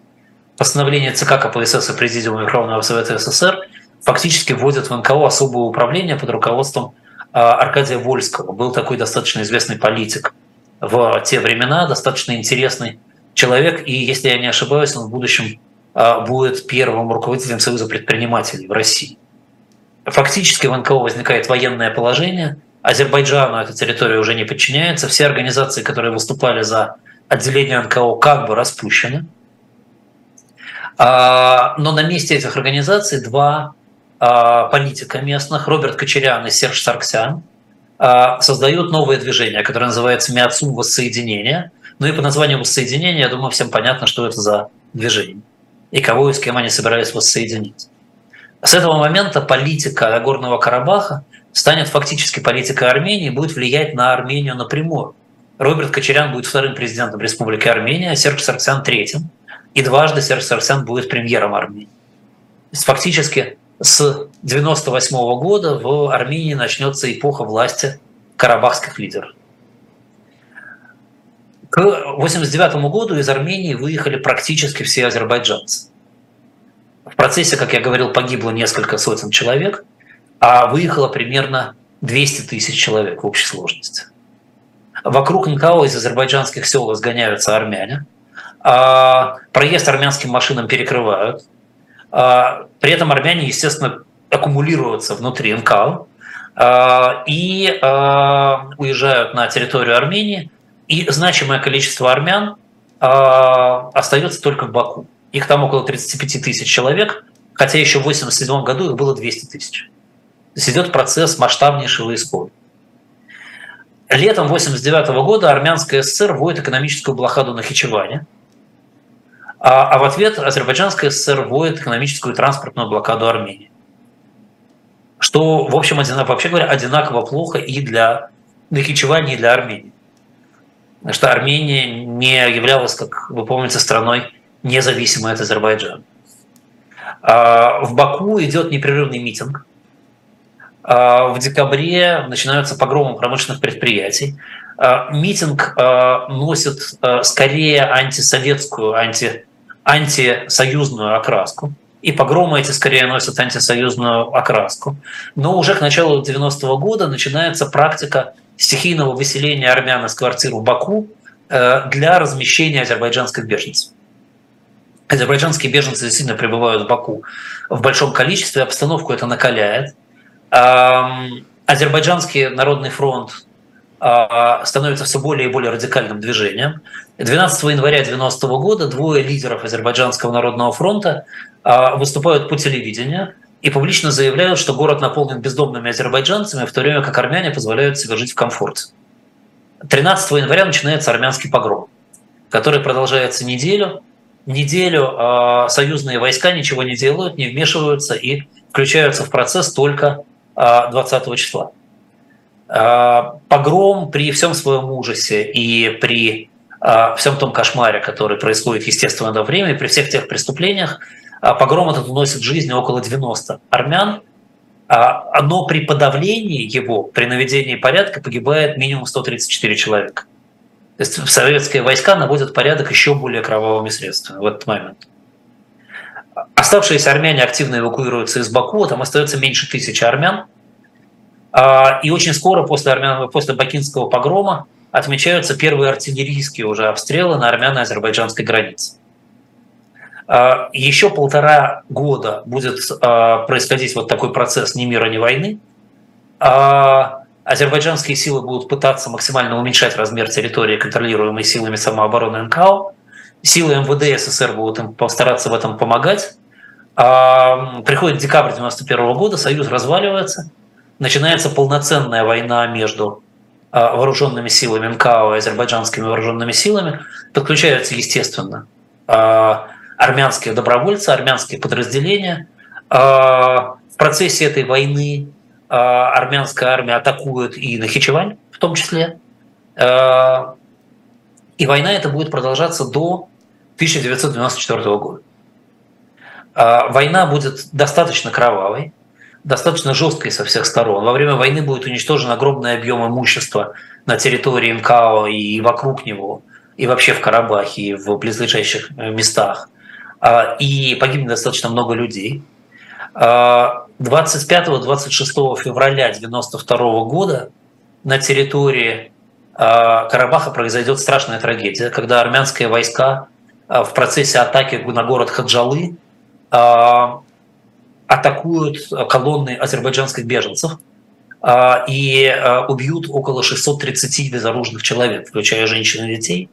постановление ЦК КПСС и Президиума Верховного Совета СССР фактически вводят в НКО особое управление под руководством а, Аркадия Вольского. Был такой достаточно известный политик в те времена, достаточно интересный человек, и если я не ошибаюсь, он в будущем будет первым руководителем Союза предпринимателей в России. Фактически в НКО возникает военное положение, Азербайджану эта территория уже не подчиняется, все организации, которые выступали за отделение НКО, как бы распущены. А, но на месте этих организаций два а, политика местных, Роберт Кочерян и Серж Сарксян, создают новое движение, которое называется «Миацум воссоединение», ну и по названию воссоединения, я думаю, всем понятно, что это за движение и кого и с кем они собирались воссоединить. С этого момента политика Горного Карабаха станет фактически политикой Армении и будет влиять на Армению напрямую. Роберт Кочерян будет вторым президентом Республики Армения, Серж Сарксян третьим. И дважды Серж Сарксян будет премьером Армении. Фактически с 1998 года в Армении начнется эпоха власти карабахских лидеров. К 1989 году из Армении выехали практически все азербайджанцы. В процессе, как я говорил, погибло несколько сотен человек, а выехало примерно 200 тысяч человек в общей сложности. Вокруг НКО из азербайджанских сел изгоняются армяне. А проезд армянским машинам перекрывают. А при этом армяне, естественно, аккумулируются внутри НКО а, и уезжают на территорию Армении – и значимое количество армян э, остается только в Баку. Их там около 35 тысяч человек, хотя еще в 1987 году их было 200 тысяч. То есть идет процесс масштабнейшего исхода. Летом 1989 года Армянская ССР вводит экономическую блокаду на Хичеване, а, а в ответ Азербайджанская ССР вводит экономическую и транспортную блокаду Армении. Что, в общем, вообще говоря, одинаково плохо и для Нахичевани, и для Армении что Армения не являлась, как вы помните, страной независимой от Азербайджана. А, в Баку идет непрерывный митинг. А, в декабре начинаются погромы промышленных предприятий. А, митинг носит скорее антисоветскую, анти, антисоюзную окраску. И погромы эти скорее носят антисоюзную окраску. Но уже к началу 90-го года начинается практика стихийного выселения армян из квартир в Баку э, для размещения азербайджанских беженцев. Азербайджанские беженцы действительно пребывают в Баку в большом количестве, обстановку это накаляет. Азербайджанский народный фронт а, становится все более и более радикальным движением. 12 января 1990 года двое лидеров Азербайджанского народного фронта а, выступают по телевидению – и публично заявляют, что город наполнен бездомными азербайджанцами, в то время как армяне позволяют себе жить в комфорте. 13 января начинается армянский погром, который продолжается неделю. Неделю э, союзные войска ничего не делают, не вмешиваются и включаются в процесс только э, 20 числа. Э, погром при всем своем ужасе и при всем том кошмаре, который происходит, естественно, до времени, при всех тех преступлениях, а погром этот уносит жизни около 90 армян, а, но при подавлении его, при наведении порядка погибает минимум 134 человека. То есть советские войска наводят порядок еще более кровавыми средствами в этот момент. Оставшиеся армяне активно эвакуируются из Баку, там остается меньше тысячи армян. И очень скоро после, армян, после Бакинского погрома отмечаются первые артиллерийские уже обстрелы на армяно-азербайджанской границе. Еще полтора года будет происходить вот такой процесс ни мира, ни войны. Азербайджанские силы будут пытаться максимально уменьшать размер территории, контролируемой силами самообороны НКО. Силы МВД СССР будут им постараться в этом помогать. Приходит декабрь 1991 года, Союз разваливается, начинается полноценная война между а, вооруженными силами НКО и азербайджанскими вооруженными силами. Подключаются, естественно, а, армянские добровольцы, армянские подразделения. А, в процессе этой войны армянская армия атакует и Нахичевань в том числе. И война эта будет продолжаться до 1994 года. Война будет достаточно кровавой, достаточно жесткой со всех сторон. Во время войны будет уничтожен огромный объем имущества на территории МКО и вокруг него, и вообще в Карабахе, и в близлежащих э, местах. А, и погибнет достаточно много людей. 25-26 а, февраля 1992 года на территории а, Карабаха произойдет страшная трагедия, когда армянские войска в процессе атаки на город Хаджалы атакуют колонны азербайджанских беженцев и убьют около 630 безоружных человек, включая женщин и детей.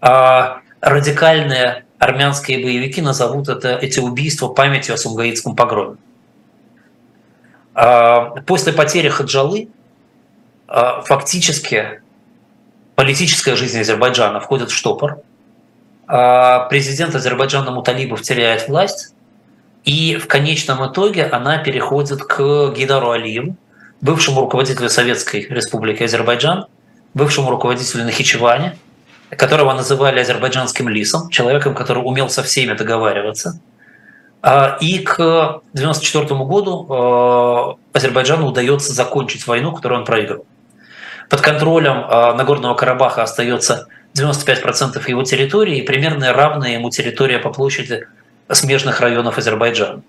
Радикальные армянские боевики назовут это, эти убийства памятью о Сумгаитском погроме. После потери Хаджалы фактически политическая жизнь Азербайджана входит в штопор. Президент Азербайджана Муталибов теряет власть, и в конечном итоге она переходит к Гидару Алиеву, бывшему руководителю Советской Республики Азербайджан, бывшему руководителю Нахичевани, которого называли азербайджанским лисом, человеком, который умел со всеми договариваться. А, и к 1994 году э, Азербайджану удается закончить войну, которую он проиграл. Под контролем э, Нагорного Карабаха остается 95% его территории и примерно равная ему территория по площади смежных районов Азербайджана.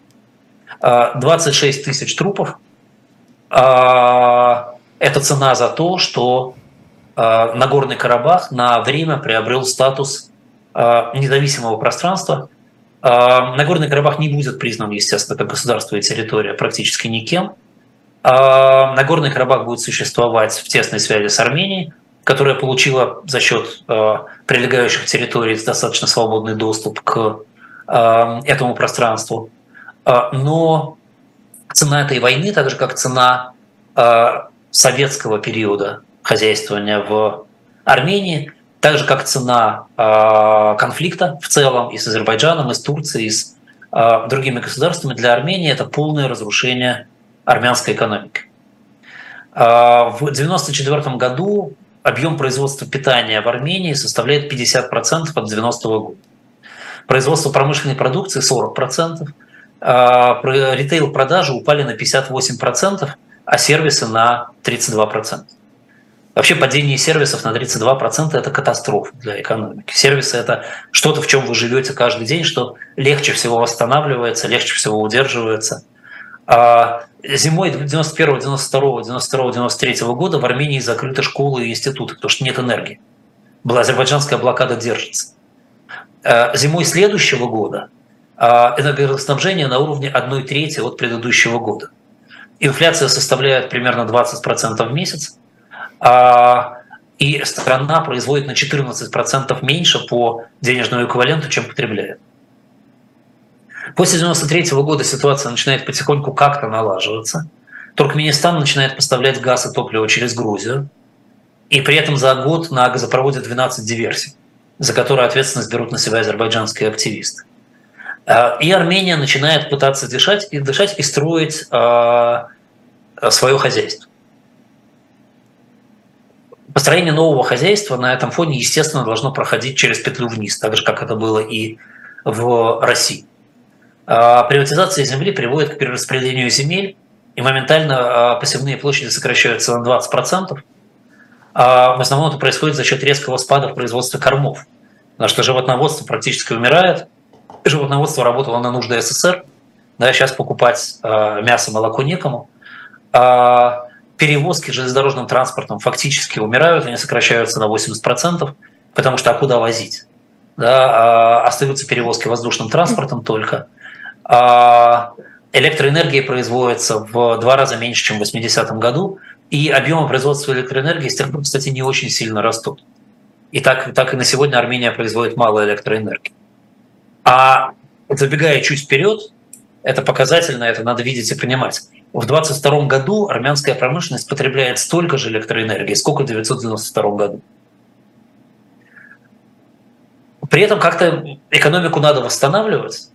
26 а, тысяч трупов а, – это цена за то, что а, Нагорный Карабах на время приобрел статус независимого пространства. Нагорный Карабах не будет признан, естественно, как государство и территория практически никем. Нагорный Карабах будет существовать в тесной связи с Арменией, которая получила за счет прилегающих территорий достаточно свободный доступ к Э, этому пространству. Э, но цена этой войны, так же как цена э, советского периода хозяйствования в Армении, так же как цена конфликта в целом и с Азербайджаном, и с Турцией, и с другими государствами для Армении, это полное разрушение армянской экономики. В 1994 году объем производства питания в Армении составляет 50% от 90 года производство промышленной продукции 40%, а ритейл-продажи упали на 58%, а сервисы на 32%. Вообще падение сервисов на 32% – это катастрофа для экономики. Сервисы – это что-то, в чем вы живете каждый день, что легче всего восстанавливается, легче всего удерживается. А зимой 91, 92, 92, 93 года в Армении закрыты школы и институты, потому что нет энергии. Была азербайджанская блокада держится. Э, зимой следующего года а, энергоснабжение на уровне 1 трети от предыдущего года. Инфляция составляет примерно 20% в месяц, а, и страна производит на 14% меньше по денежному эквиваленту, чем потребляет. После 1993 года ситуация начинает потихоньку как-то налаживаться. Туркменистан начинает поставлять газ и топливо через Грузию, и при этом за год на газопроводе 12 диверсий за которую ответственность берут на себя азербайджанские активисты. А, и Армения начинает пытаться дышать и дышать и строить а, свое хозяйство. Построение нового хозяйства на этом фоне, естественно, должно проходить через петлю вниз, так же, как это было и в России. А, приватизация земли приводит к перераспределению земель, и моментально посевные площади сокращаются на 20%, а в основном это происходит за счет резкого спада в производстве кормов. Потому что животноводство практически умирает. Животноводство работало на нужды СССР. Да, сейчас покупать мясо, молоко некому. А, перевозки железнодорожным транспортом фактически умирают, они сокращаются на 80%, потому что а куда возить? Да, а остаются перевозки воздушным транспортом только. А электроэнергия производится в два раза меньше, чем в 80-м году, и объемы производства электроэнергии с тех пор, кстати, не очень сильно растут. И так, так и на сегодня Армения производит мало электроэнергии. А забегая чуть вперед, это показательно, это надо видеть и понимать. В 2022 году армянская промышленность потребляет столько же электроэнергии, сколько в 1992 году. При этом как-то экономику надо восстанавливать,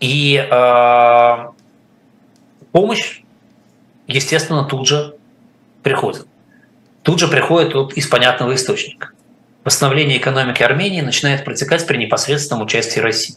и э, помощь, естественно, тут же приходит. Тут же приходит вот из понятного источника. Восстановление экономики Армении начинает протекать при непосредственном участии России.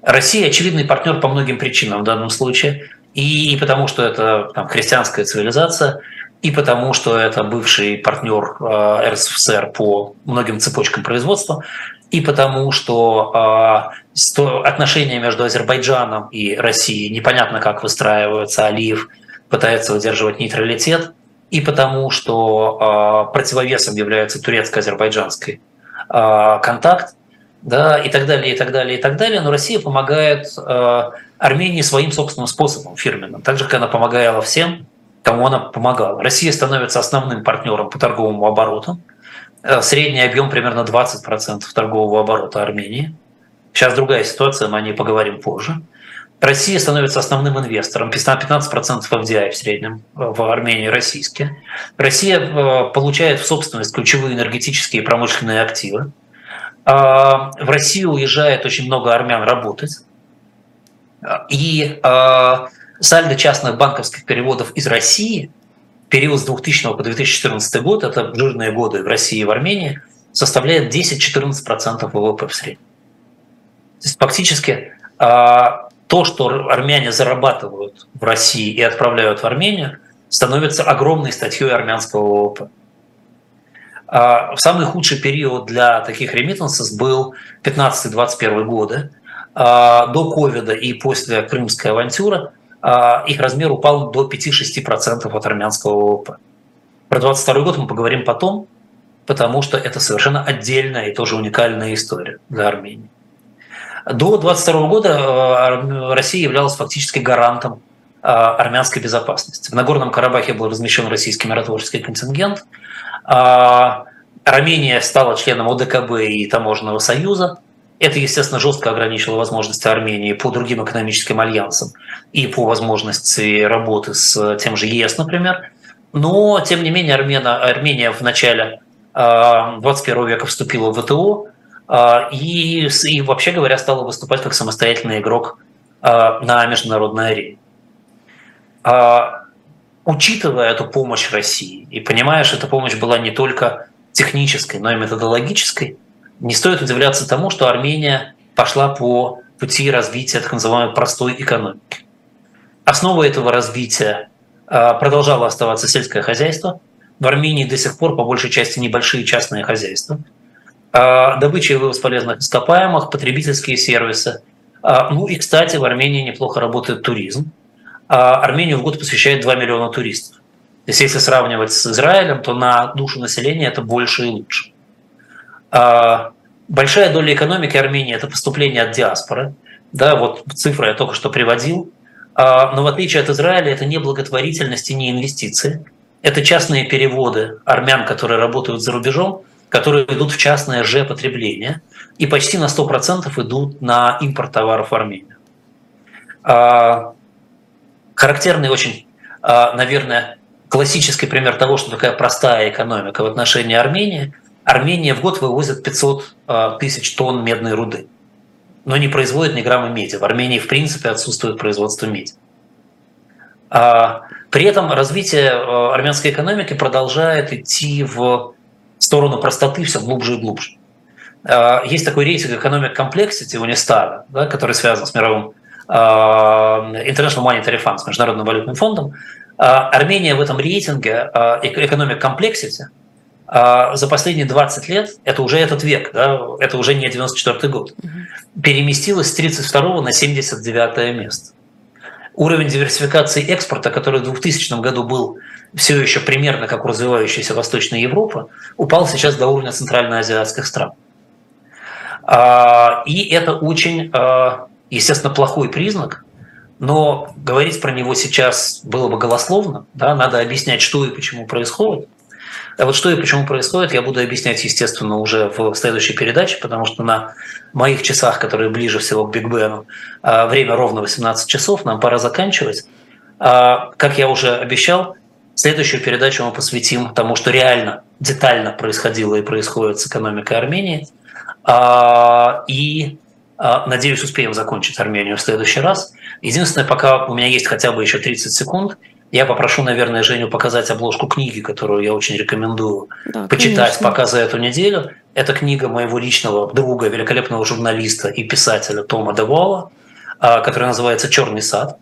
Россия очевидный партнер по многим причинам в данном случае. И, и потому, что это там, христианская цивилизация, и потому, что это бывший партнер э, РСФСР по многим цепочкам производства, и потому, что э, отношения между Азербайджаном и Россией непонятно как выстраиваются, Алиев пытается выдерживать нейтралитет, и потому, что э, противовесом является турецко-азербайджанский контакт, да, и так далее, и так далее, и так далее. Но Россия помогает э, Армении своим собственным способом фирменным, так же, как она помогала всем, кому она помогала. Россия становится основным партнером по торговому обороту. Э, средний объем примерно 20% торгового оборота Армении. Сейчас другая ситуация, мы о ней поговорим позже. Россия становится основным инвестором, 15% FDI в среднем в Армении российские. Россия э, получает в собственность ключевые энергетические и промышленные активы. А, в Россию уезжает очень много армян работать. И а, сальдо частных банковских переводов из России период с 2000 по 2014 год, это жирные годы в России и в Армении, составляет 10-14% ВВП в среднем. То есть фактически а, то, что армяне зарабатывают в России и отправляют в Армению, становится огромной статьей армянского ВВП. А, самый худший период для таких ремиттансов был 15-21 годы. А, до ковида и после крымской авантюры а, их размер упал до 5-6% от армянского ВВП. Про 22 год мы поговорим потом, потому что это совершенно отдельная и тоже уникальная история для Армении. До 22 года Россия являлась фактически гарантом армянской безопасности. В Нагорном Карабахе был размещен российский миротворческий контингент – Армения стала членом ОДКБ и Таможенного союза. Это, естественно, жестко ограничило возможности Армении по другим экономическим альянсам и по возможности работы с тем же ЕС, например. Но, тем не менее, Армена, Армения в начале 21 а, века вступила в ВТО а, и, и, вообще говоря, стала выступать как самостоятельный игрок на международной арене учитывая эту помощь России, и понимая, что эта помощь была не только технической, но и методологической, не стоит удивляться тому, что Армения пошла по пути развития так называемой простой экономики. Основой этого развития а, продолжало оставаться сельское хозяйство. В Армении до сих пор по большей части небольшие частные хозяйства. А, добыча и вывоз полезных ископаемых, потребительские сервисы. А, ну и, кстати, в Армении неплохо работает туризм. А Армению в год посещает 2 миллиона туристов. То есть если сравнивать с Израилем, то на душу населения это больше и лучше. А большая доля экономики Армении – это поступление от диаспоры. Да, вот цифры я только что приводил. А, но в отличие от Израиля, это не благотворительность и не инвестиции. Это частные переводы армян, которые работают за рубежом, которые идут в частное же потребление и почти на 100% идут на импорт товаров в Армению. Характерный очень, а, наверное, классический пример того, что такая простая экономика в отношении Армении. Армения в год вывозит 500 а, тысяч тонн медной руды, но не производит ни грамма меди. В Армении, в принципе, отсутствует производство меди. А, при этом развитие армянской экономики продолжает идти в сторону простоты все глубже и глубже. Есть такой рейтинг Economic Complexity у Нестара, да, который связан с мировым International Monetary Fund, с Международным валютным фондом, э, Армения в этом рейтинге э, Economic Complexity за последние 20 лет, это уже этот век, да, это уже не 94 год, переместилась с 32 на 79 место. уровень диверсификации экспорта, который в 2000 году был все еще примерно как развивающаяся Восточная Европа, упал сейчас до уровня центральноазиатских стран. И это очень, естественно, плохой признак, но говорить про него сейчас было бы голословно, да, надо объяснять, что и почему происходит. А вот что и почему происходит, я буду объяснять, естественно, уже в следующей передаче, потому что на моих часах, которые ближе всего к Биг Бену, время ровно 18 часов, нам пора заканчивать. Как я уже обещал, следующую передачу мы посвятим тому, что реально, детально происходило и происходит с экономикой Армении. И Надеюсь, успеем закончить Армению в следующий раз. Единственное, пока у меня есть хотя бы еще 30 секунд, я попрошу, наверное, Женю показать обложку книги, которую я очень рекомендую да, почитать конечно. пока за эту неделю. Это книга моего личного друга, великолепного журналиста и писателя Тома Девола, а, которая называется «Черный сад».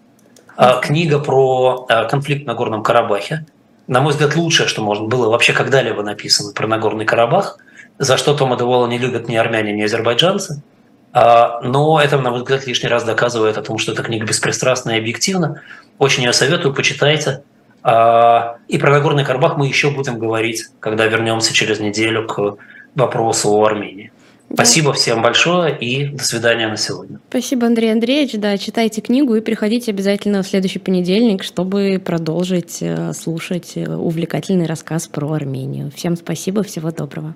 А, книга про а, конфликт на Горном Карабахе. На мой взгляд, лучшее, что можно было вообще когда-либо написано про Нагорный Карабах, за что Тома Девола не любят ни армяне, ни азербайджанцы – а, но это, на мой взгляд, лишний раз доказывает о том, что эта книга беспристрастна и объективна. Очень ее советую, почитайте. А, и про Нагорный Карабах мы еще будем говорить, когда вернемся через неделю к вопросу о Армении. Да. Спасибо всем большое и до свидания на сегодня. Спасибо, Андрей Андреевич. Да, читайте книгу и приходите обязательно в следующий понедельник, чтобы продолжить э, слушать э, увлекательный рассказ про Армению. Всем спасибо, всего доброго.